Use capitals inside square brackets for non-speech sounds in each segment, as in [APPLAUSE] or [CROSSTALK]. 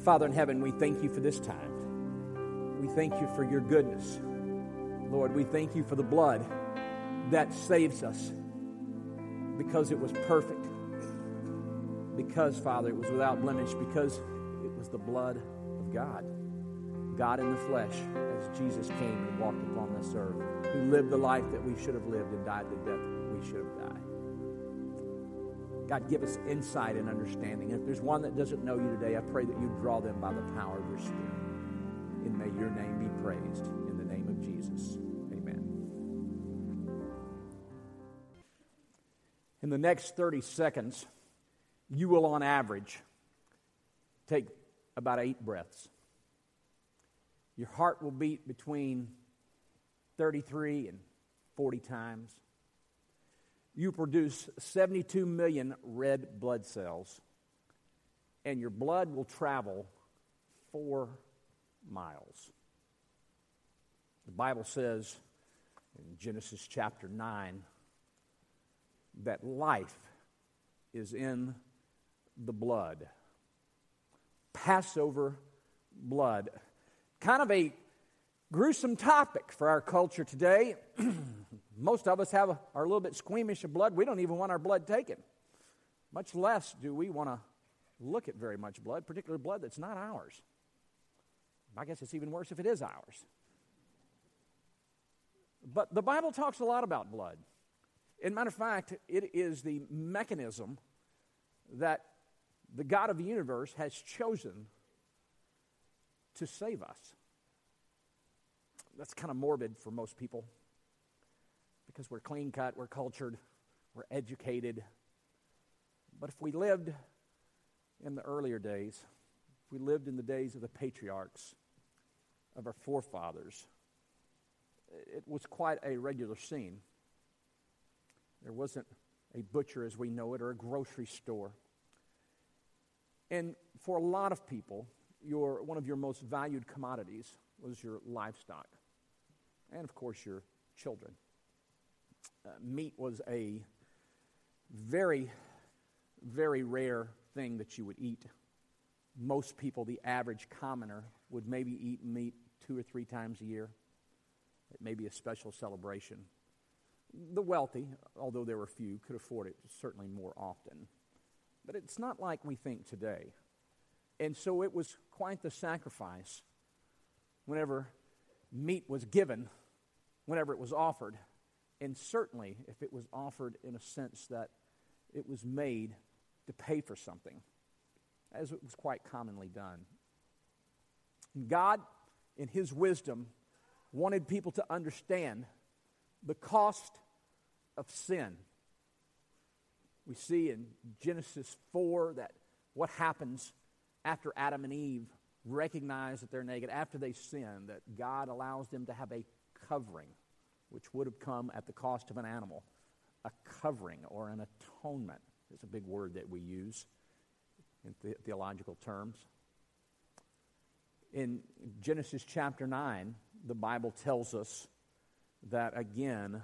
Father in heaven, we thank you for this time. We thank you for your goodness. Lord, we thank you for the blood that saves us because it was perfect. Because, Father, it was without blemish, because it was the blood of God. God in the flesh, as Jesus came and walked upon this earth, who lived the life that we should have lived and died the death we should have died. God, give us insight and understanding. If there's one that doesn't know you today, I pray that you draw them by the power of your Spirit. And may your name be praised in the name of Jesus. Amen. In the next 30 seconds, you will, on average, take about eight breaths. Your heart will beat between 33 and 40 times you produce 72 million red blood cells, and your blood will travel four miles. The Bible says in Genesis chapter 9 that life is in the blood. Passover blood. Kind of a gruesome topic for our culture today. [CLEARS THROAT] Most of us have are a little bit squeamish of blood. We don't even want our blood taken. Much less do we want to look at very much blood, particularly blood that's not ours. I guess it's even worse if it is ours. But the Bible talks a lot about blood. In matter of fact, it is the mechanism that the God of the universe has chosen to save us. That's kind of morbid for most people because we're clean cut, we're cultured, we're educated. But if we lived in the earlier days, if we lived in the days of the patriarchs, of our forefathers, it was quite a regular scene. There wasn't a butcher as we know it or a grocery store. And for a lot of people, your, one of your most valued commodities was your livestock, and of course, your children uh, meat was a very, very rare thing that you would eat. Most people, the average commoner, would maybe eat meat two or three times a year. It may be a special celebration. The wealthy, although there were few, could afford it certainly more often. But it's not like we think today. And so it was quite the sacrifice whenever meat was given, whenever it was offered and certainly if it was offered in a sense that it was made to pay for something, as it was quite commonly done. God, in His wisdom, wanted people to understand the cost of sin. We see in Genesis 4 that what happens after Adam and Eve recognize that they're naked, after they sin, that God allows them to have a covering which would have come at the cost of an animal. A covering or an atonement is a big word that we use in the- theological terms. In Genesis chapter 9, the Bible tells us that again,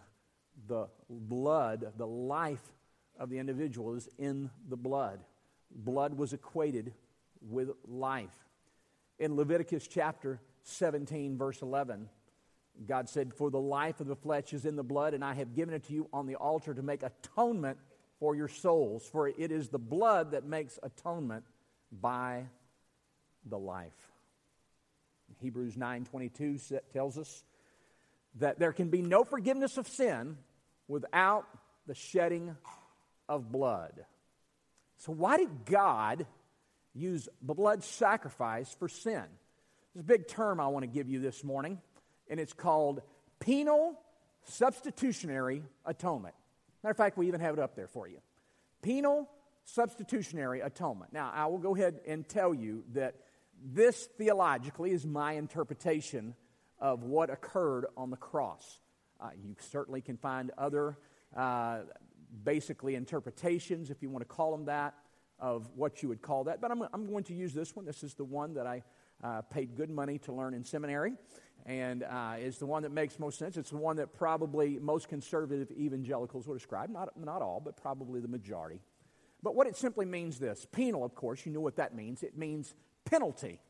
the blood, the life of the individual is in the blood. Blood was equated with life. In Leviticus chapter 17, verse 11, God said, For the life of the flesh is in the blood, and I have given it to you on the altar to make atonement for your souls. For it is the blood that makes atonement by the life. Hebrews 9:22 tells us that there can be no forgiveness of sin without the shedding of blood. So why did God use the blood sacrifice for sin? There's a big term I want to give you this morning and it's called penal substitutionary atonement. Matter of fact, we even have it up there for you. Penal substitutionary atonement. Now, I will go ahead and tell you that this theologically is my interpretation of what occurred on the cross. Uh, you certainly can find other uh, basically interpretations, if you want to call them that, of what you would call that. But I'm, I'm going to use this one. This is the one that I uh, paid good money to learn in seminary and uh, is the one that makes most sense. It's the one that probably most conservative evangelicals would ascribe, not, not all, but probably the majority. But what it simply means this penal, of course, you know what that means. It means penalty.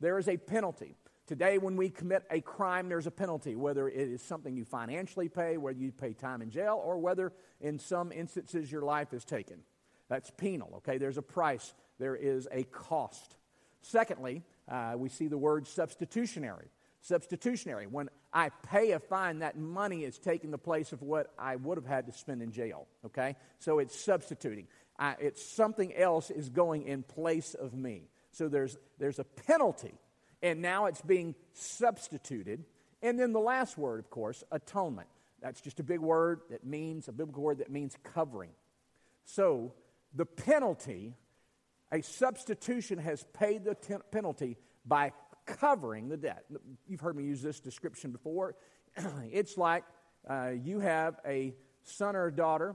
There is a penalty. Today, when we commit a crime, there's a penalty, whether it is something you financially pay, whether you pay time in jail, or whether in some instances your life is taken. That's penal, okay? There's a price, there is a cost. Secondly, uh, we see the word substitutionary. Substitutionary. When I pay a fine, that money is taking the place of what I would have had to spend in jail, okay? So it's substituting. I, it's something else is going in place of me. So there's, there's a penalty and now it's being substituted. And then the last word, of course, atonement. That's just a big word that means, a biblical word that means covering. So the penalty, a substitution has paid the t- penalty by covering the debt. You've heard me use this description before. [CLEARS THROAT] it's like uh, you have a son or daughter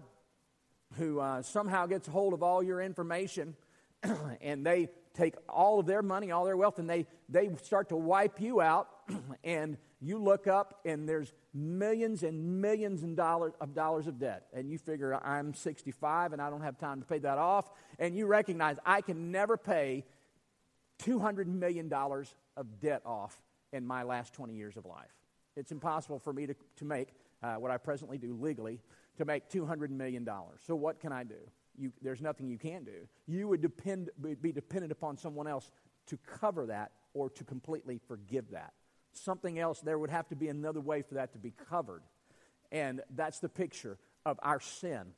who uh, somehow gets a hold of all your information [CLEARS THROAT] and they take all of their money, all their wealth, and they, they start to wipe you out. [CLEARS THROAT] and you look up, and there's millions and millions of dollars, of dollars of debt. And you figure, I'm 65 and I don't have time to pay that off. And you recognize, I can never pay $200 million of debt off in my last 20 years of life. It's impossible for me to, to make uh, what I presently do legally to make $200 million. So, what can I do? you, there's nothing you can do. You would depend, be dependent upon someone else to cover that or to completely forgive that. Something else, there would have to be another way for that to be covered. And that's the picture of our sin.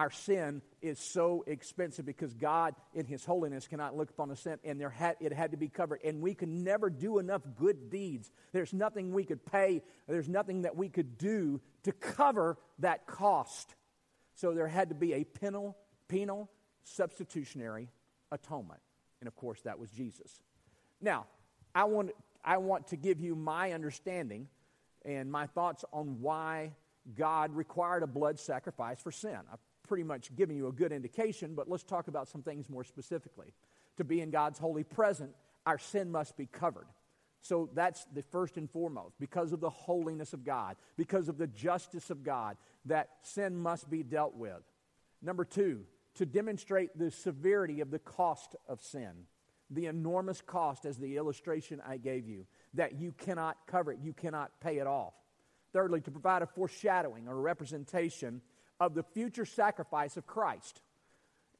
Our sin is so expensive because God, in His holiness, cannot look upon the sin, and there had, it had to be covered. And we could never do enough good deeds. There's nothing we could pay, there's nothing that we could do to cover that cost. So there had to be a penal penal substitutionary atonement. And of course, that was Jesus. Now, I want, I want to give you my understanding and my thoughts on why God required a blood sacrifice for sin. I've pretty much given you a good indication, but let's talk about some things more specifically. To be in God's holy presence, our sin must be covered. So that's the first and foremost. Because of the holiness of God, because of the justice of God, that sin must be dealt with. Number two, to demonstrate the severity of the cost of sin, the enormous cost, as the illustration I gave you, that you cannot cover it, you cannot pay it off. Thirdly, to provide a foreshadowing or a representation of the future sacrifice of Christ.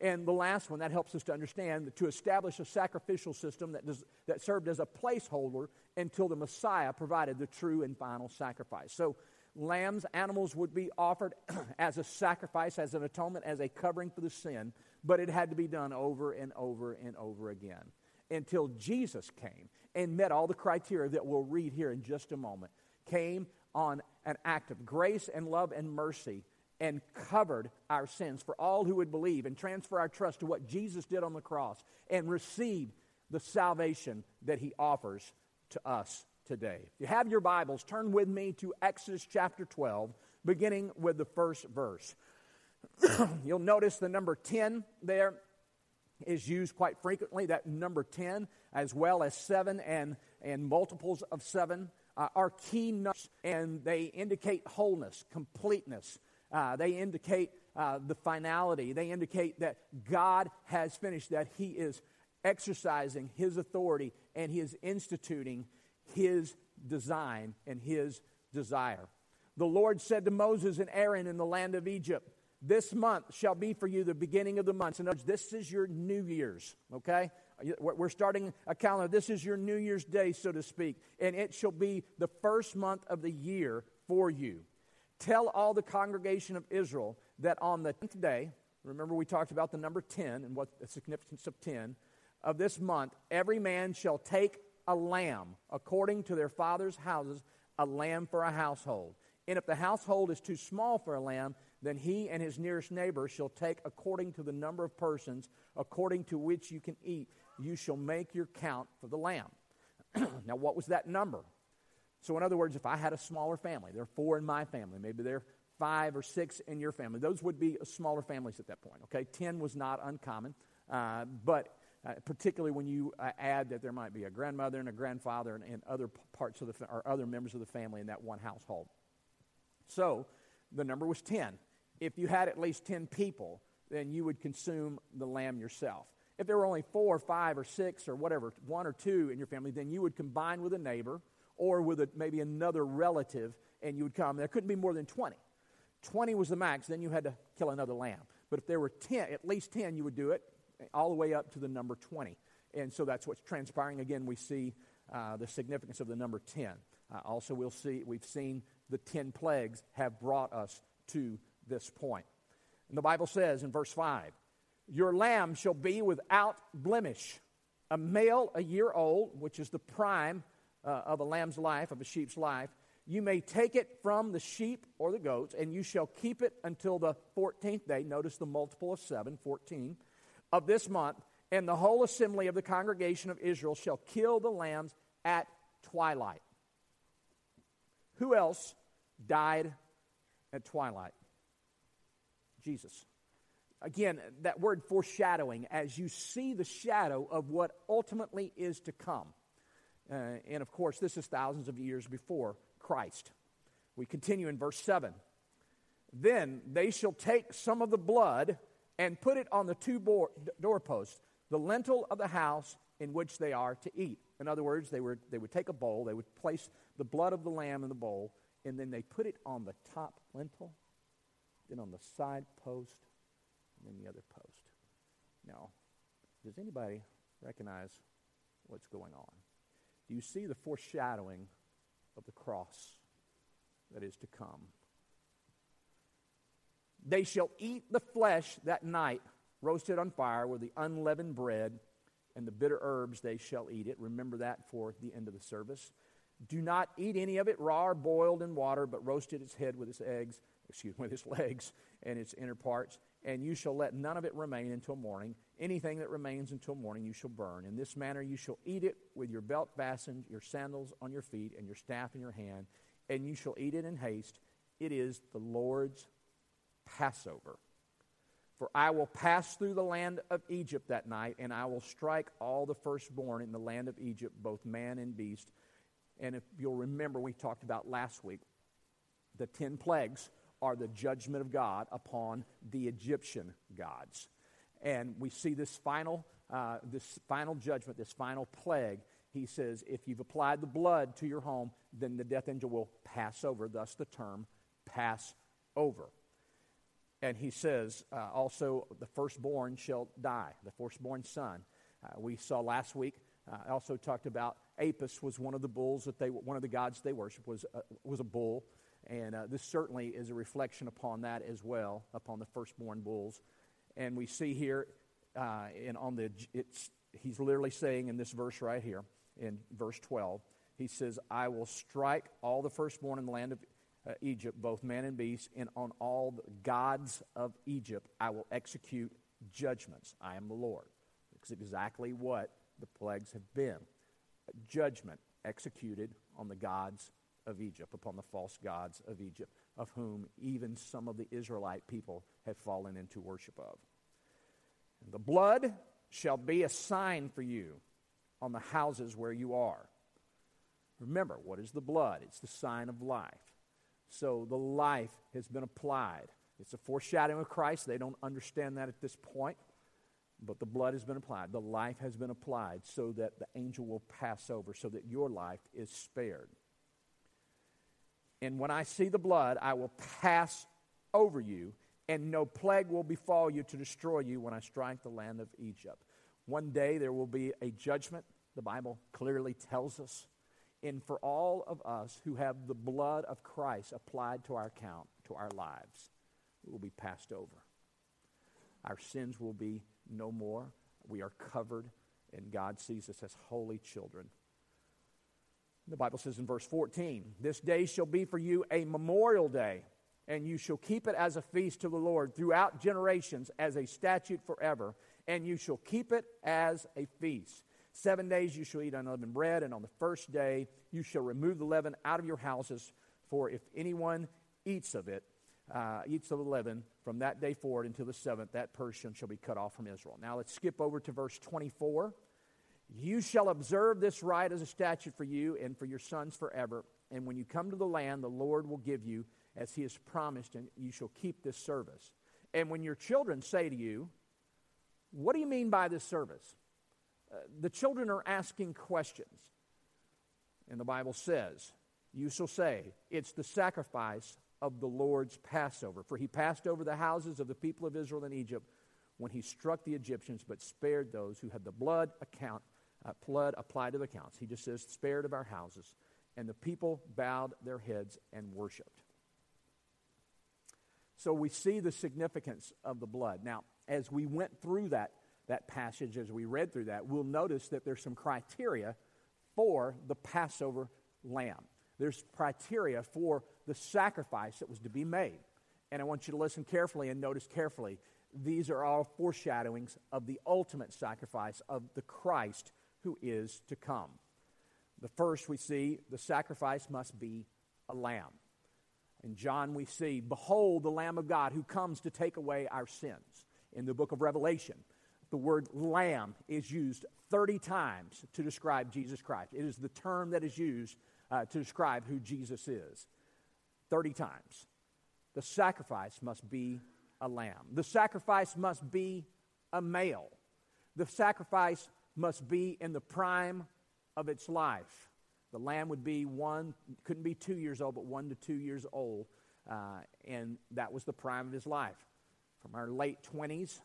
And the last one, that helps us to understand to establish a sacrificial system that, does, that served as a placeholder until the Messiah provided the true and final sacrifice. So lambs, animals would be offered [CLEARS THROAT] as a sacrifice, as an atonement, as a covering for the sin, but it had to be done over and over and over again until Jesus came and met all the criteria that we'll read here in just a moment. Came on an act of grace and love and mercy and covered our sins for all who would believe and transfer our trust to what Jesus did on the cross and receive the salvation that he offers to us today. If you have your Bibles, turn with me to Exodus chapter 12, beginning with the first verse. [CLEARS THROAT] You'll notice the number 10 there is used quite frequently. That number 10, as well as 7 and, and multiples of 7, uh, are key numbers, and they indicate wholeness, completeness. Uh, they indicate uh, the finality. They indicate that God has finished, that He is exercising His authority and He is instituting his design and his desire. The Lord said to Moses and Aaron in the land of Egypt, This month shall be for you the beginning of the months. And this is your New Year's, okay? We're starting a calendar. This is your New Year's Day, so to speak. And it shall be the first month of the year for you. Tell all the congregation of Israel that on the 10th day, remember we talked about the number 10 and what the significance of 10, of this month, every man shall take a lamb according to their father's houses, a lamb for a household. And if the household is too small for a lamb, then he and his nearest neighbor shall take according to the number of persons, according to which you can eat. You shall make your count for the lamb. [CLEARS THROAT] now, what was that number? So, in other words, if I had a smaller family, there are four in my family, maybe there are five or six in your family, those would be smaller families at that point, okay? Ten was not uncommon. Uh, but uh, particularly when you uh, add that there might be a grandmother and a grandfather and, and other parts of the or other members of the family in that one household. So the number was 10. If you had at least 10 people, then you would consume the lamb yourself. If there were only four or five or six or whatever, one or two in your family, then you would combine with a neighbor or with a, maybe another relative and you would come. There couldn't be more than 20. 20 was the max, then you had to kill another lamb. But if there were 10, at least 10, you would do it all the way up to the number 20. And so that's what's transpiring. Again, we see uh, the significance of the number 10. Uh, also, we'll see, we've seen the 10 plagues have brought us to this point. And the Bible says in verse 5 Your lamb shall be without blemish, a male a year old, which is the prime uh, of a lamb's life, of a sheep's life. You may take it from the sheep or the goats, and you shall keep it until the 14th day. Notice the multiple of 7, 14, of this month. And the whole assembly of the congregation of Israel shall kill the lambs at twilight. Who else died at twilight? Jesus. Again, that word foreshadowing, as you see the shadow of what ultimately is to come. Uh, and of course, this is thousands of years before Christ. We continue in verse 7. Then they shall take some of the blood and put it on the two doorposts, the lintel of the house in which they are to eat. In other words, they, were, they would take a bowl, they would place the blood of the lamb in the bowl, and then they put it on the top lintel, then on the side post, and then the other post. Now, does anybody recognize what's going on? Do you see the foreshadowing of the cross that is to come? They shall eat the flesh that night, roasted on fire with the unleavened bread and the bitter herbs, they shall eat it. Remember that for the end of the service. Do not eat any of it raw or boiled in water, but roasted its head with its eggs, excuse me, with its [LAUGHS] legs and its inner parts. And you shall let none of it remain until morning. Anything that remains until morning you shall burn. In this manner you shall eat it with your belt fastened, your sandals on your feet, and your staff in your hand. And you shall eat it in haste. It is the Lord's Passover. For I will pass through the land of Egypt that night, and I will strike all the firstborn in the land of Egypt, both man and beast. And if you'll remember, we talked about last week, the ten plagues are the judgment of God upon the Egyptian gods. And we see this final, uh, this final judgment, this final plague. He says, if you've applied the blood to your home, then the death angel will pass over, thus the term pass over. And he says uh, also, the firstborn shall die, the firstborn son. Uh, we saw last week, uh, I also talked about Apis was one of the bulls that they, one of the gods they worship was, uh, was a bull. And uh, this certainly is a reflection upon that as well, upon the firstborn bulls. And we see here, uh, in, on the, it's, he's literally saying in this verse right here, in verse 12, he says, I will strike all the firstborn in the land of uh, Egypt, both man and beast, and on all the gods of Egypt I will execute judgments. I am the Lord. It's exactly what the plagues have been judgment executed on the gods of Egypt, upon the false gods of Egypt, of whom even some of the Israelite people have fallen into worship of. The blood shall be a sign for you on the houses where you are. Remember, what is the blood? It's the sign of life. So the life has been applied. It's a foreshadowing of Christ. They don't understand that at this point, but the blood has been applied. The life has been applied so that the angel will pass over, so that your life is spared. And when I see the blood, I will pass over you, and no plague will befall you to destroy you when I strike the land of Egypt. One day there will be a judgment, the Bible clearly tells us and for all of us who have the blood of Christ applied to our account, to our lives, we will be passed over. Our sins will be no more. We are covered, and God sees us as holy children. The Bible says in verse 14, This day shall be for you a memorial day, and you shall keep it as a feast to the Lord throughout generations, as a statute forever, and you shall keep it as a feast. Seven days you shall eat unleavened bread, and on the first day you shall remove the leaven out of your houses. For if anyone eats of it, uh, eats of the leaven from that day forward until the seventh, that person shall be cut off from Israel. Now let's skip over to verse 24. You shall observe this rite as a statute for you and for your sons forever. And when you come to the land, the Lord will give you as he has promised, and you shall keep this service. And when your children say to you, What do you mean by this service? Uh, the children are asking questions. And the Bible says, You shall say, It's the sacrifice of the Lord's Passover. For he passed over the houses of the people of Israel in Egypt when he struck the Egyptians, but spared those who had the blood account, uh, blood applied to the accounts. He just says, spared of our houses. And the people bowed their heads and worshiped. So we see the significance of the blood. Now, as we went through that, that passage, as we read through that, we'll notice that there's some criteria for the Passover lamb. There's criteria for the sacrifice that was to be made. And I want you to listen carefully and notice carefully. These are all foreshadowings of the ultimate sacrifice of the Christ who is to come. The first we see the sacrifice must be a lamb. In John, we see, Behold the Lamb of God who comes to take away our sins. In the book of Revelation, the word lamb is used 30 times to describe Jesus Christ. It is the term that is used uh, to describe who Jesus is 30 times. The sacrifice must be a lamb, the sacrifice must be a male, the sacrifice must be in the prime of its life. The lamb would be one, couldn't be two years old, but one to two years old. Uh, and that was the prime of his life. From our late 20s,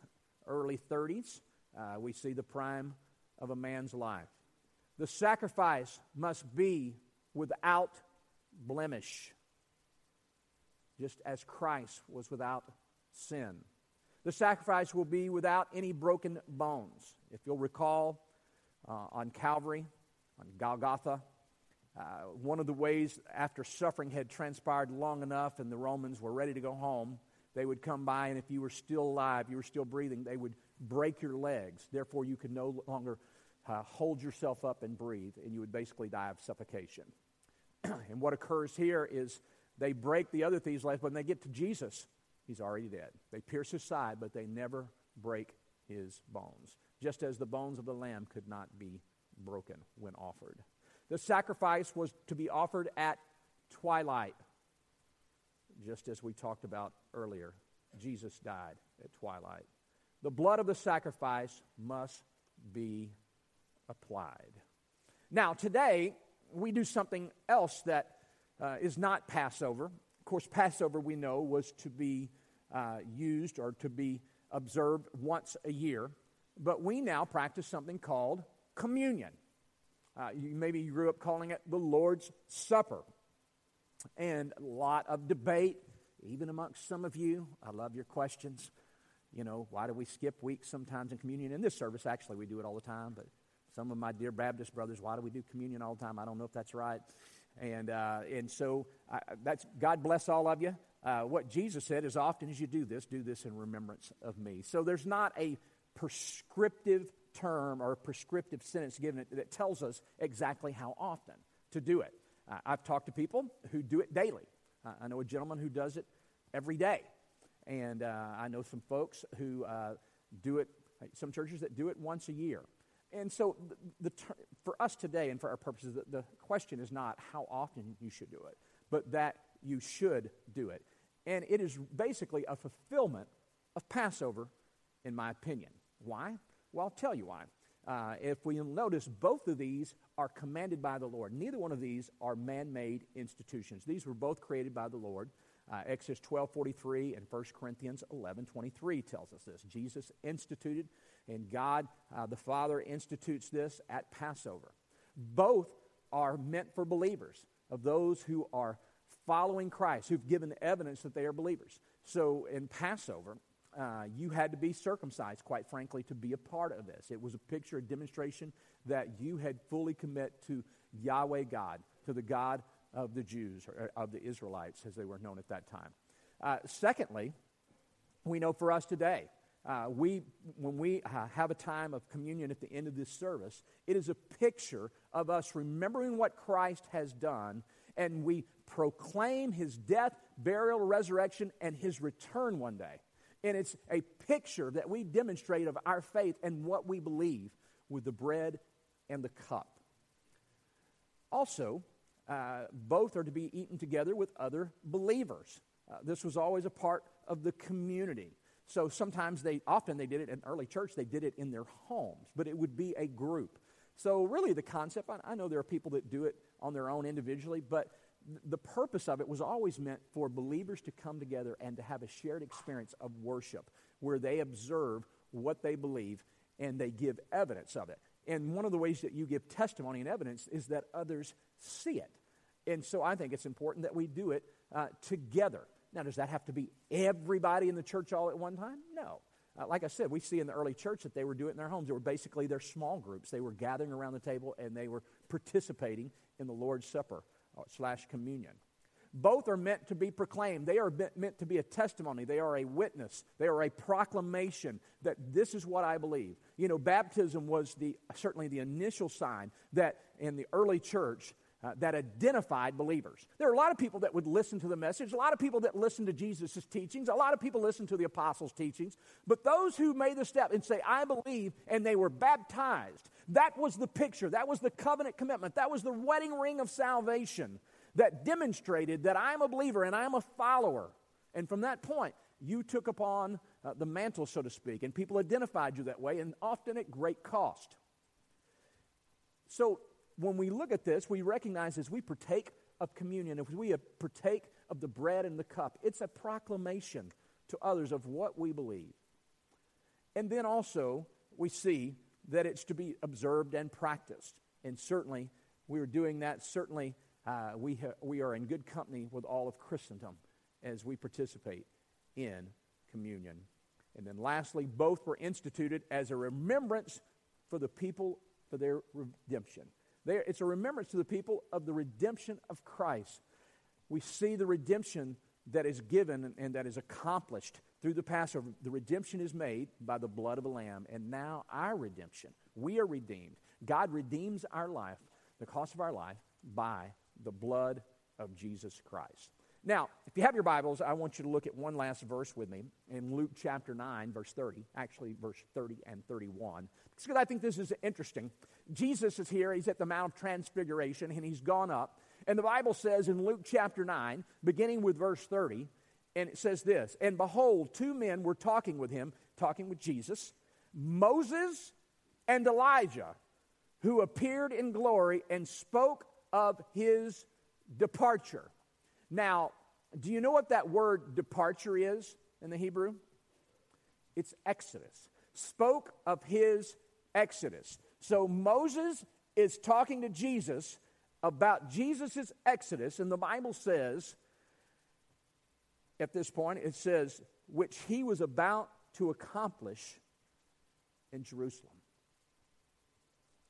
early 30s, uh, we see the prime of a man's life. The sacrifice must be without blemish, just as Christ was without sin. The sacrifice will be without any broken bones. If you'll recall, uh, on Calvary, on Golgotha, uh, one of the ways, after suffering had transpired long enough and the Romans were ready to go home, they would come by, and if you were still alive, you were still breathing, they would break your legs. Therefore, you could no longer uh, hold yourself up and breathe, and you would basically die of suffocation. [CLEARS THROAT] and what occurs here is they break the other thieves' legs, but when they get to Jesus, he's already dead. They pierce his side, but they never break his bones, just as the bones of the lamb could not be broken when offered. The sacrifice was to be offered at twilight, just as we talked about earlier. Jesus died at twilight. The blood of the sacrifice must be applied. Now, today, we do something else that uh, is not Passover. Of course, Passover, we know, was to be uh, used or to be observed once a year. But we now practice something called communion. Uh, you, maybe you grew up calling it the Lord's Supper. And a lot of debate, even amongst some of you. I love your questions. You know, why do we skip weeks sometimes in communion? In this service, actually, we do it all the time. But some of my dear Baptist brothers, why do we do communion all the time? I don't know if that's right. And, uh, and so I, that's, God bless all of you. Uh, what Jesus said, is often as you do this, do this in remembrance of me. So there's not a prescriptive term or prescriptive sentence given that tells us exactly how often to do it. Uh, I've talked to people who do it daily. Uh, I know a gentleman who does it every day. And uh, I know some folks who uh, do it, some churches that do it once a year. And so, the, the ter- for us today and for our purposes, the, the question is not how often you should do it, but that you should do it. And it is basically a fulfillment of Passover, in my opinion. Why? Well, I'll tell you why. Uh, if we notice, both of these are commanded by the Lord. Neither one of these are man made institutions. These were both created by the Lord. Uh, Exodus 12:43 and 1 Corinthians 11:23 tells us this. Jesus instituted, and God uh, the Father institutes this at Passover. Both are meant for believers, of those who are following Christ, who've given evidence that they are believers. So in Passover, uh, you had to be circumcised, quite frankly, to be a part of this. It was a picture, a demonstration that you had fully commit to Yahweh God, to the God of the Jews, or of the Israelites, as they were known at that time. Uh, secondly, we know for us today, uh, we, when we uh, have a time of communion at the end of this service, it is a picture of us remembering what Christ has done, and we proclaim his death, burial, resurrection, and his return one day. And it's a picture that we demonstrate of our faith and what we believe with the bread and the cup. Also, uh, both are to be eaten together with other believers. Uh, this was always a part of the community. So sometimes they, often they did it in early church, they did it in their homes, but it would be a group. So, really, the concept, I, I know there are people that do it on their own individually, but the purpose of it was always meant for believers to come together and to have a shared experience of worship where they observe what they believe and they give evidence of it. And one of the ways that you give testimony and evidence is that others see it. And so I think it's important that we do it uh, together. Now, does that have to be everybody in the church all at one time? No. Uh, like I said, we see in the early church that they were doing it in their homes. They were basically their small groups. They were gathering around the table and they were participating in the Lord's Supper slash communion. Both are meant to be proclaimed. They are meant to be a testimony. They are a witness. They are a proclamation that this is what I believe. You know, baptism was the, certainly the initial sign that in the early church uh, that identified believers. There are a lot of people that would listen to the message, a lot of people that listen to Jesus' teachings, a lot of people listen to the apostles' teachings, but those who made the step and say, I believe, and they were baptized, that was the picture, that was the covenant commitment, that was the wedding ring of salvation that demonstrated that I'm a believer and I'm a follower. And from that point, you took upon uh, the mantle, so to speak, and people identified you that way, and often at great cost. So, when we look at this, we recognize as we partake of communion, if we partake of the bread and the cup, it's a proclamation to others of what we believe. And then also, we see that it's to be observed and practiced. And certainly, we are doing that. Certainly, uh, we, ha- we are in good company with all of Christendom as we participate in communion. And then lastly, both were instituted as a remembrance for the people for their redemption. There, it's a remembrance to the people of the redemption of Christ. We see the redemption that is given and that is accomplished through the Passover. The redemption is made by the blood of a lamb, and now our redemption. We are redeemed. God redeems our life, the cost of our life, by the blood of Jesus Christ. Now, if you have your Bibles, I want you to look at one last verse with me in Luke chapter 9, verse 30, actually, verse 30 and 31, because I think this is interesting. Jesus is here, he's at the Mount of Transfiguration, and he's gone up. And the Bible says in Luke chapter 9, beginning with verse 30, and it says this And behold, two men were talking with him, talking with Jesus, Moses and Elijah, who appeared in glory and spoke of his departure now, do you know what that word departure is in the Hebrew? It's Exodus. Spoke of his Exodus. So Moses is talking to Jesus about Jesus' Exodus, and the Bible says, at this point, it says, which he was about to accomplish in Jerusalem.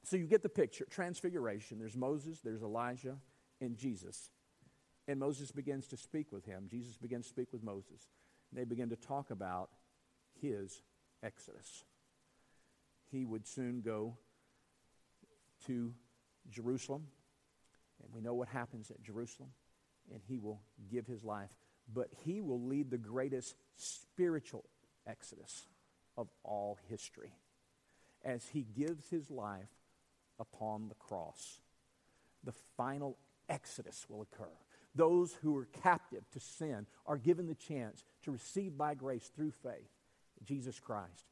So you get the picture transfiguration. There's Moses, there's Elijah, and Jesus. And Moses begins to speak with him. Jesus begins to speak with Moses. They begin to talk about his exodus. He would soon go to Jerusalem, and we know what happens at Jerusalem, and he will give his life. But he will lead the greatest spiritual exodus of all history as he gives his life upon the cross. The final exodus will occur those who are captive to sin are given the chance to receive by grace through faith Jesus Christ,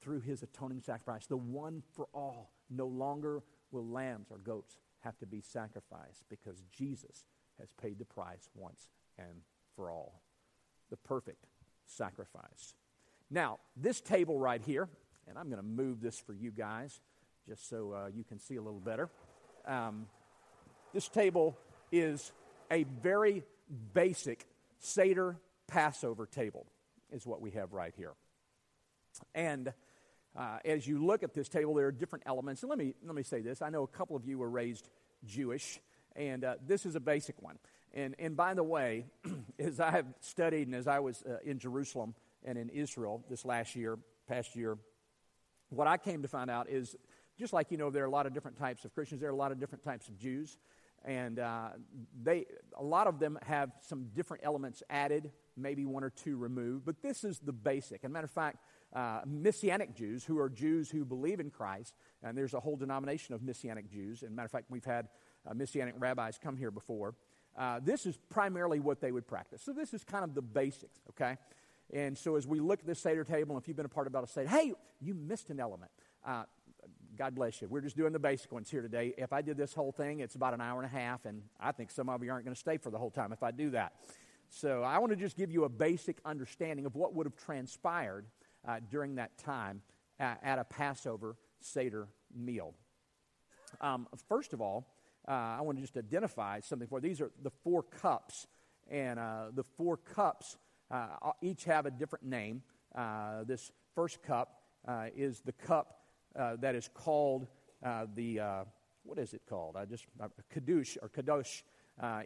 through his atoning sacrifice, the one for all. No longer will lambs or goats have to be sacrificed because Jesus has paid the price once and for all. The perfect sacrifice. Now, this table right here, and I'm going to move this for you guys just so uh, you can see a little better. Um, this table is a very basic Seder Passover table, is what we have right here. And uh, as you look at this table, there are different elements. And let me, let me say this I know a couple of you were raised Jewish, and uh, this is a basic one. And, and by the way, [CLEARS THROAT] as I have studied and as I was uh, in Jerusalem and in Israel this last year, past year, what I came to find out is just like you know, there are a lot of different types of Christians, there are a lot of different types of Jews and uh, they a lot of them have some different elements added maybe one or two removed but this is the basic and matter of fact uh, messianic jews who are jews who believe in christ and there's a whole denomination of messianic jews and matter of fact we've had uh, messianic rabbis come here before uh, this is primarily what they would practice so this is kind of the basics okay And so as we look at this Seder table, if you've been a part of a Seder, hey, you missed an element. Uh, God bless you. We're just doing the basic ones here today. If I did this whole thing, it's about an hour and a half, and I think some of you aren't going to stay for the whole time if I do that. So I want to just give you a basic understanding of what would have transpired uh, during that time at, at, a Passover Seder meal. Um, first of all, uh, I want to just identify something for you. these are the four cups, and uh, the four cups uh, each have a different name. Uh, this first cup uh, is the cup that is called the what is it called? I just kadosh or kadosh.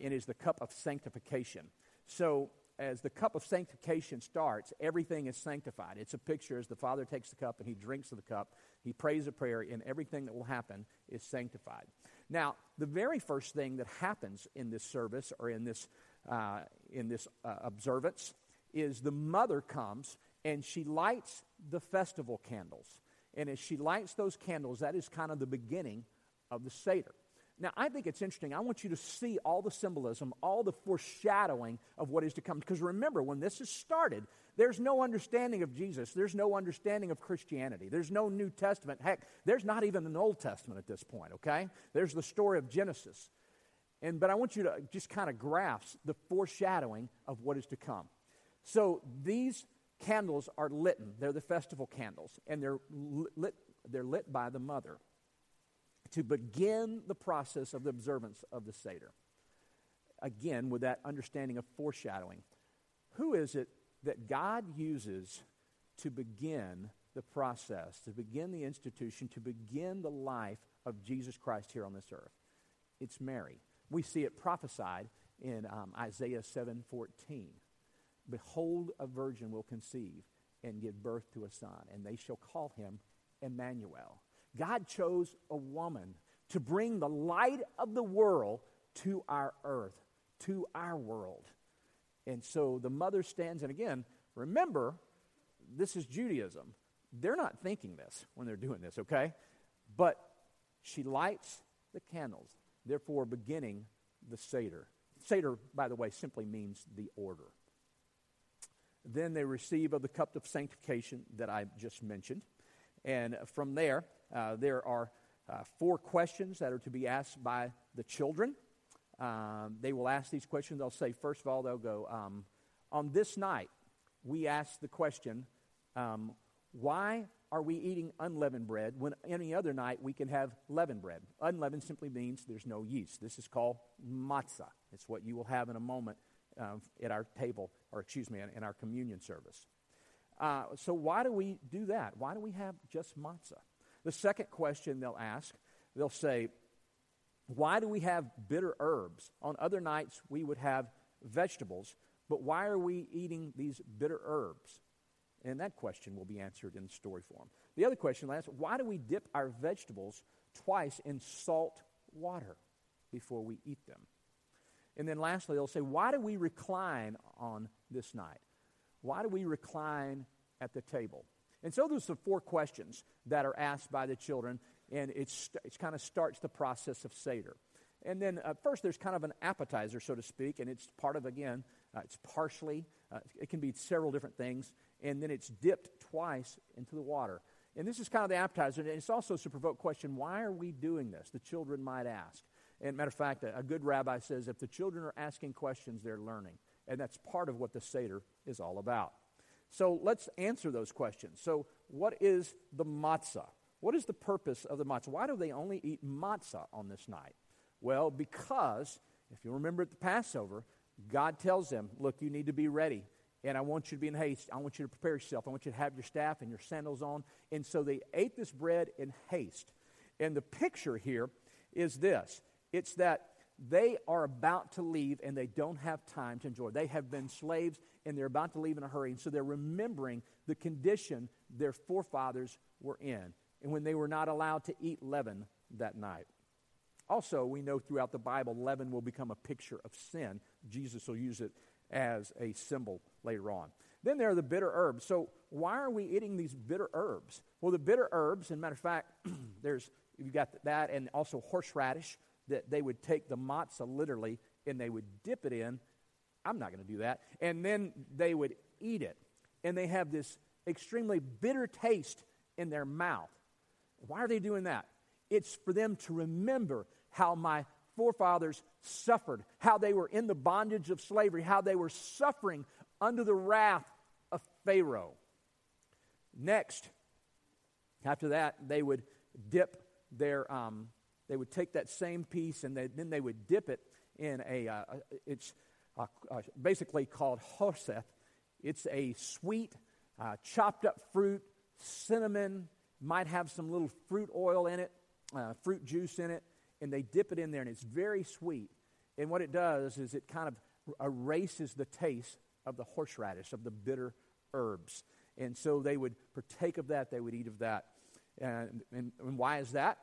it is the cup of sanctification. So as the cup of sanctification starts, everything is sanctified. It's a picture as the Father takes the cup and he drinks of the cup, he prays a prayer, and everything that will happen is sanctified. Now, the very first thing that happens in this service or in this, uh, in this uh, observance is the mother comes and she lights the festival candles. And as she lights those candles, that is kind of the beginning of the Seder. Now, I think it's interesting. I want you to see all the symbolism, all the foreshadowing of what is to come. Because remember, when this is started, there's no understanding of Jesus. There's no understanding of Christianity. There's no New Testament. Heck, there's not even an Old Testament at this point, okay? There's the story of Genesis. And, but I want you to just kind of grasp the foreshadowing of what is to come. So these candles are lit. They're the festival candles, and they're lit, they're lit by the mother to begin the process of the observance of the Seder. Again, with that understanding of foreshadowing. Who is it that God uses to begin the process, to begin the institution, to begin the life of Jesus Christ here on this earth? It's Mary. We see it prophesied in um, Isaiah 7:14. Behold, a virgin will conceive and give birth to a son, and they shall call him Emmanuel. God chose a woman to bring the light of the world to our earth, to our world. And so the mother stands, and again, remember, this is Judaism. They're not thinking this when they're doing this, okay? But she lights the candles, therefore beginning the Seder. Seder, by the way, simply means the order. Then they receive of the cup of sanctification that I just mentioned. And from there, uh, there are uh, four questions that are to be asked by the children. Um, they will ask these questions. They'll say, first of all, they'll go, um, On this night, we ask the question, um, Why are we eating unleavened bread when any other night we can have leavened bread? Unleavened simply means there's no yeast. This is called matzah. It's what you will have in a moment uh, at our table, or excuse me, in, in our communion service. Uh, so, why do we do that? Why do we have just matzah? The second question they'll ask, they'll say, Why do we have bitter herbs? On other nights, we would have vegetables, but why are we eating these bitter herbs? And that question will be answered in story form. The other question they'll ask, Why do we dip our vegetables twice in salt water before we eat them? And then lastly, they'll say, Why do we recline on this night? Why do we recline at the table? And so those are four questions that are asked by the children, and it's, it kind of starts the process of Seder. And then uh, first, there's kind of an appetizer, so to speak, and it's part of, again, uh, it's partially, uh, it can be several different things, and then it's dipped twice into the water. And this is kind of the appetizer, and it's also to provoke question why are we doing this? The children might ask. And matter of fact, a, a good rabbi says if the children are asking questions, they're learning. And that's part of what the Seder is all about. So let's answer those questions. So, what is the matzah? What is the purpose of the matzah? Why do they only eat matzah on this night? Well, because, if you remember at the Passover, God tells them, Look, you need to be ready. And I want you to be in haste. I want you to prepare yourself. I want you to have your staff and your sandals on. And so they ate this bread in haste. And the picture here is this it's that they are about to leave and they don't have time to enjoy. They have been slaves and they're about to leave in a hurry. And so they're remembering the condition their forefathers were in and when they were not allowed to eat leaven that night. Also, we know throughout the Bible, leaven will become a picture of sin. Jesus will use it as a symbol later on. Then there are the bitter herbs. So, why are we eating these bitter herbs? Well, the bitter herbs, and matter of fact, [CLEARS THROAT] there's you've got that, and also horseradish that they would take the matzah literally and they would dip it in. I'm not going to do that. And then they would eat it. and they have this extremely bitter taste in their mouth. Why are they doing that? It's for them to remember how my forefathers suffered, how they were in the bondage of slavery, how they were suffering under the wrath of Pharaoh. Next, after that, they would dip their, um, they would take that same piece and they, then they would dip it in a, uh, it's uh, uh, basically called haroseth. It's a sweet, uh, chopped up fruit, cinnamon, might have some little fruit oil in it, uh, fruit juice in it, and they dip it in there, and it's very sweet. And what it does is it kind of erases the taste of the horseradish, of the bitter herbs. And so they would partake of that, they would eat of that. And, and, and why is that?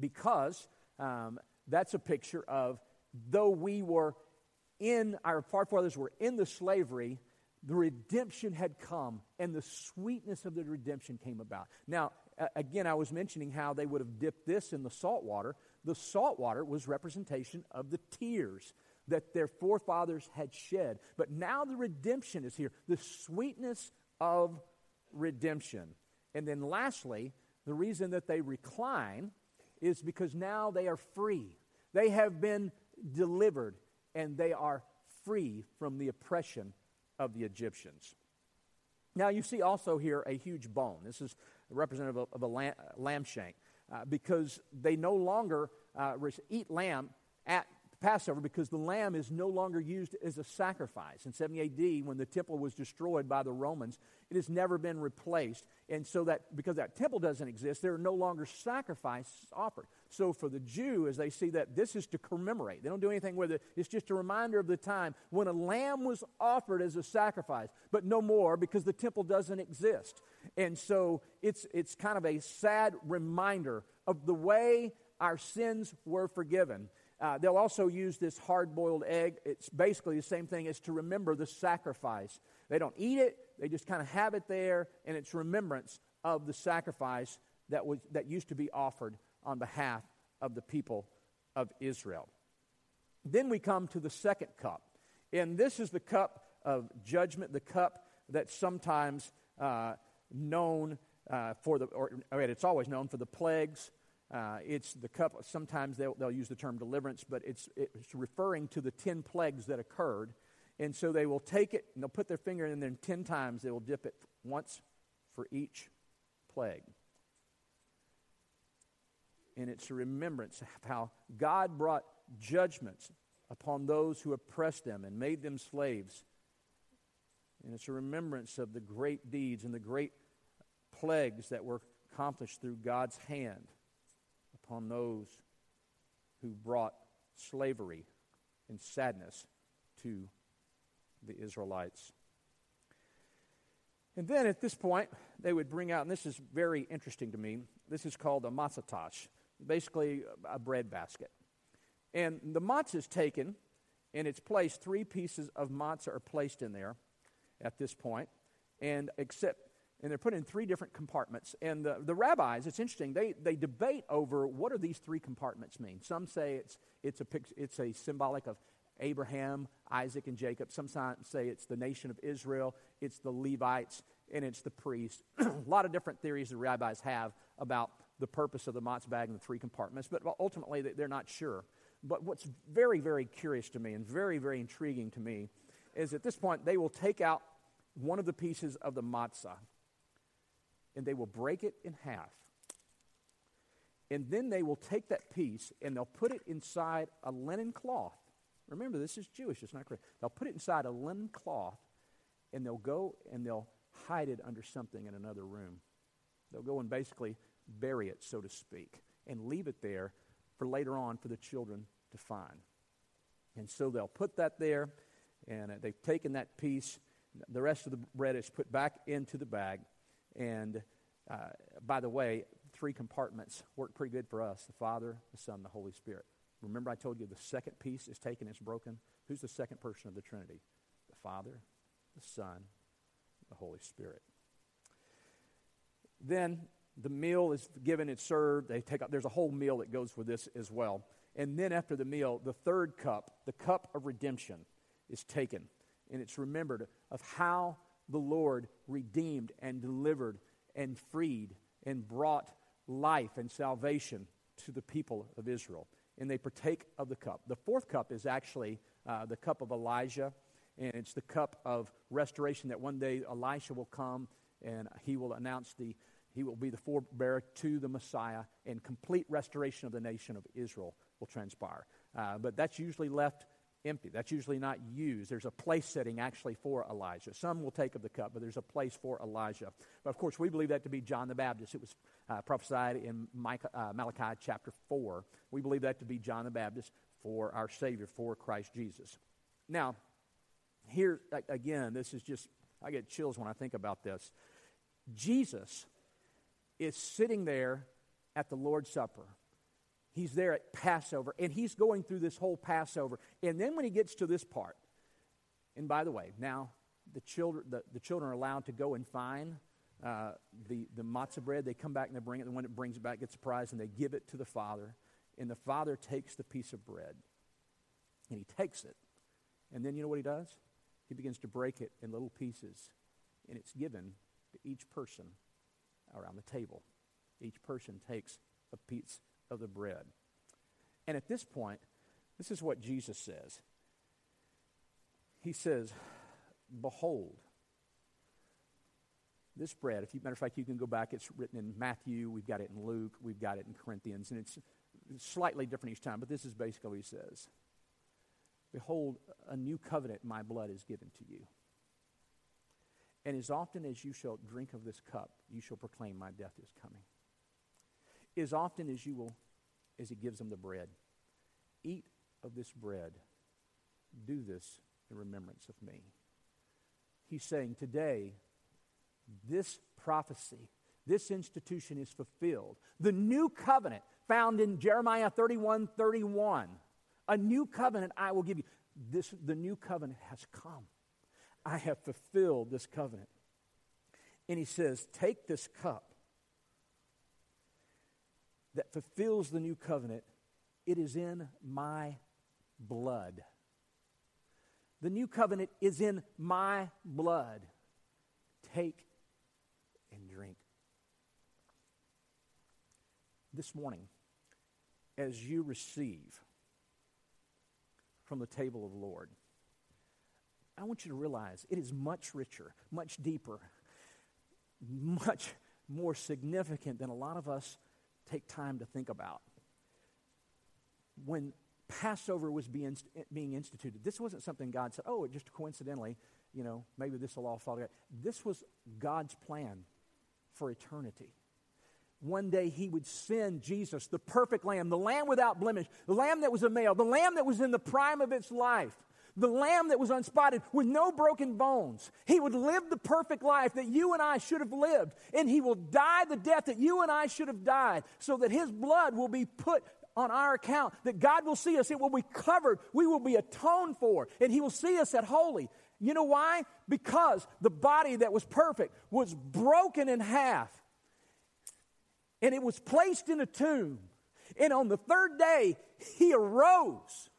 Because um, that's a picture of though we were in, our forefathers were in the slavery, the redemption had come and the sweetness of the redemption came about. Now, again, I was mentioning how they would have dipped this in the salt water. The salt water was representation of the tears that their forefathers had shed. But now the redemption is here, the sweetness of redemption. And then lastly, the reason that they recline is because now they are free. They have been delivered and they are free from the oppression of the Egyptians. Now, you see also here a huge bone. This is representative of, of a lamb, lamb shank uh, because they no longer uh, eat lamb at Passover because the lamb is no longer used as a sacrifice. In 70 AD, when the temple was destroyed by the Romans, it has never been replaced. And so that because that temple doesn't exist, there are no longer sacrifices offered. So for the Jew, as they see that this is to commemorate, they don't do anything with it. It's just a reminder of the time when a lamb was offered as a sacrifice, but no more because the temple doesn't exist. And so it's it's kind of a sad reminder of the way our sins were forgiven. Uh, they'll also use this hard boiled egg. It's basically the same thing as to remember the sacrifice. They don't eat it, they just kind of have it there, and it's remembrance of the sacrifice that, was, that used to be offered on behalf of the people of Israel. Then we come to the second cup. And this is the cup of judgment, the cup that's sometimes uh, known uh, for the, or, or it's always known for the plagues uh, it's the cup, sometimes they'll, they'll, use the term deliverance, but it's, it's referring to the 10 plagues that occurred. And so they will take it and they'll put their finger in there, and 10 times they will dip it once for each plague. And it's a remembrance of how God brought judgments upon those who oppressed them and made them slaves. And it's a remembrance of the great deeds and the great plagues that were accomplished through God's hand upon those who brought slavery and sadness to the Israelites. And then at this point, they would bring out, and this is very interesting to me, this is called a matzah basically a bread basket. And the matzah is taken, and it's placed, three pieces of matzah are placed in there at this point, and except and they're put in three different compartments. And the, the rabbis, it's interesting, they, they debate over what do these three compartments mean. Some say it's, it's, a, it's a symbolic of Abraham, Isaac, and Jacob. Some say it's the nation of Israel, it's the Levites, and it's the priests. [CLEARS THROAT] a lot of different theories the rabbis have about the purpose of the matzah bag and the three compartments, but ultimately they're not sure. But what's very, very curious to me and very, very intriguing to me is at this point they will take out one of the pieces of the matzah and they will break it in half. And then they will take that piece and they'll put it inside a linen cloth. Remember, this is Jewish, it's not Christian. They'll put it inside a linen cloth and they'll go and they'll hide it under something in another room. They'll go and basically bury it, so to speak, and leave it there for later on for the children to find. And so they'll put that there, and uh, they've taken that piece. The rest of the bread is put back into the bag, and uh, by the way, three compartments work pretty good for us the Father, the Son, the Holy Spirit. Remember, I told you the second piece is taken, it's broken. Who's the second person of the Trinity? The Father, the Son, the Holy Spirit. Then the meal is given, it's served. They take up, there's a whole meal that goes with this as well. And then after the meal, the third cup, the cup of redemption, is taken. And it's remembered of how the Lord redeemed and delivered and freed and brought life and salvation to the people of Israel. And they partake of the cup. The fourth cup is actually uh, the cup of Elijah, and it's the cup of restoration that one day Elisha will come and he will announce the he will be the forebearer to the Messiah, and complete restoration of the nation of Israel will transpire. Uh, but that's usually left empty. That's usually not used. There's a place setting actually for Elijah. Some will take of the cup, but there's a place for Elijah. But of course, we believe that to be John the Baptist. It was uh, prophesied in Micah, uh, Malachi chapter 4. We believe that to be John the Baptist for our Savior, for Christ Jesus. Now, here again, this is just, I get chills when I think about this. Jesus is sitting there at the Lord's Supper. He's there at Passover, and he's going through this whole Passover. And then when he gets to this part, and by the way, now the children, the, the children are allowed to go and find uh, the, the matzah bread. They come back and they bring it. The one that brings it back gets a prize, and they give it to the Father. And the Father takes the piece of bread, and he takes it. And then you know what he does? He begins to break it in little pieces, and it's given to each person around the table. Each person takes a piece of the bread. And at this point, this is what Jesus says. He says, Behold, this bread, if you matter of fact, you can go back, it's written in Matthew, we've got it in Luke, we've got it in Corinthians, and it's slightly different each time, but this is basically what he says. Behold, a new covenant my blood is given to you. And as often as you shall drink of this cup, you shall proclaim my death is coming. As often as you will, as he gives them the bread, eat of this bread, do this in remembrance of me. He's saying today, this prophecy, this institution is fulfilled. The new covenant found in Jeremiah 31 31, a new covenant I will give you. This, the new covenant has come. I have fulfilled this covenant. And he says, Take this cup that fulfills the new covenant. It is in my blood. The new covenant is in my blood. Take and drink. This morning, as you receive from the table of the Lord, I want you to realize it is much richer, much deeper, much more significant than a lot of us take time to think about. When Passover was being, being instituted, this wasn't something God said, oh, just coincidentally, you know, maybe this will all fall together. This was God's plan for eternity. One day he would send Jesus, the perfect lamb, the lamb without blemish, the lamb that was a male, the lamb that was in the prime of its life the lamb that was unspotted with no broken bones. He would live the perfect life that you and I should have lived, and he will die the death that you and I should have died, so that his blood will be put on our account, that God will see us, it will be covered, we will be atoned for, and he will see us at holy. You know why? Because the body that was perfect was broken in half, and it was placed in a tomb. And on the third day, he arose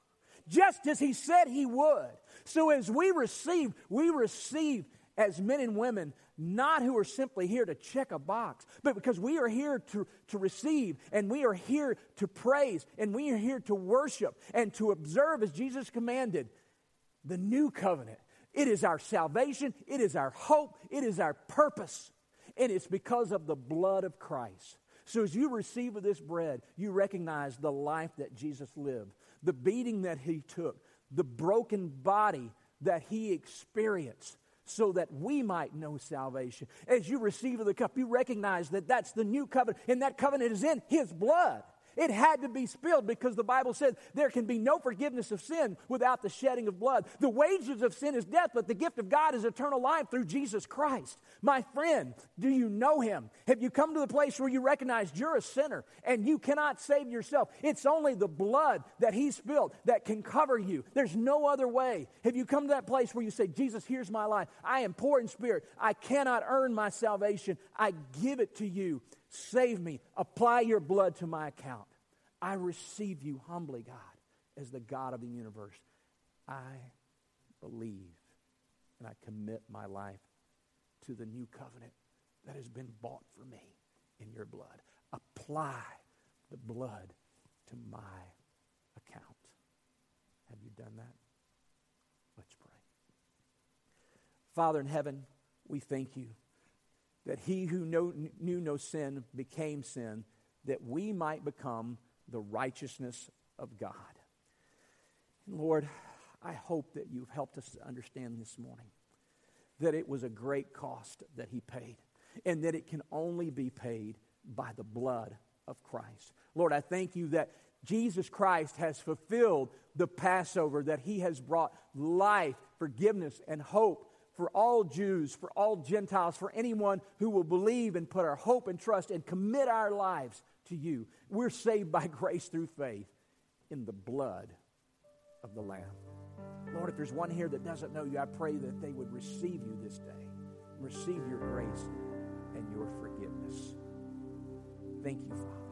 just as he said he would. So as we receive, we receive as men and women, not who are simply here to check a box, but because we are here to, to receive and we are here to praise and we are here to worship and to observe as Jesus commanded the new covenant. It is our salvation, it is our hope, it is our purpose, and it's because of the blood of Christ. So as you receive of this bread, you recognize the life that Jesus lived, the beating that he took, the broken body that he experienced so that we might know salvation. As you receive of the cup, you recognize that that's the new covenant, and that covenant is in his blood. It had to be spilled because the Bible says there can be no forgiveness of sin without the shedding of blood. The wages of sin is death, but the gift of God is eternal life through Jesus Christ. My friend, do you know him? Have you come to the place where you recognize you're a sinner and you cannot save yourself? It's only the blood that he spilled that can cover you. There's no other way. Have you come to that place where you say, Jesus, here's my life. I am poor in spirit. I cannot earn my salvation. I give it to you. Save me. Apply your blood to my account. I receive you humbly, God, as the God of the universe. I believe and I commit my life to the new covenant that has been bought for me in your blood. Apply the blood to my account. Have you done that? Let's pray. Father in heaven, we thank you that he who know, knew no sin became sin, that we might become the righteousness of God. And Lord, I hope that you've helped us to understand this morning that it was a great cost that he paid and that it can only be paid by the blood of Christ. Lord, I thank you that Jesus Christ has fulfilled the Passover, that he has brought life, forgiveness, and hope for all Jews, for all Gentiles, for anyone who will believe and put our hope and trust and commit our lives to you. We're saved by grace through faith in the blood of the Lamb. Lord, if there's one here that doesn't know you, I pray that they would receive you this day, receive your grace and your forgiveness. Thank you, Father.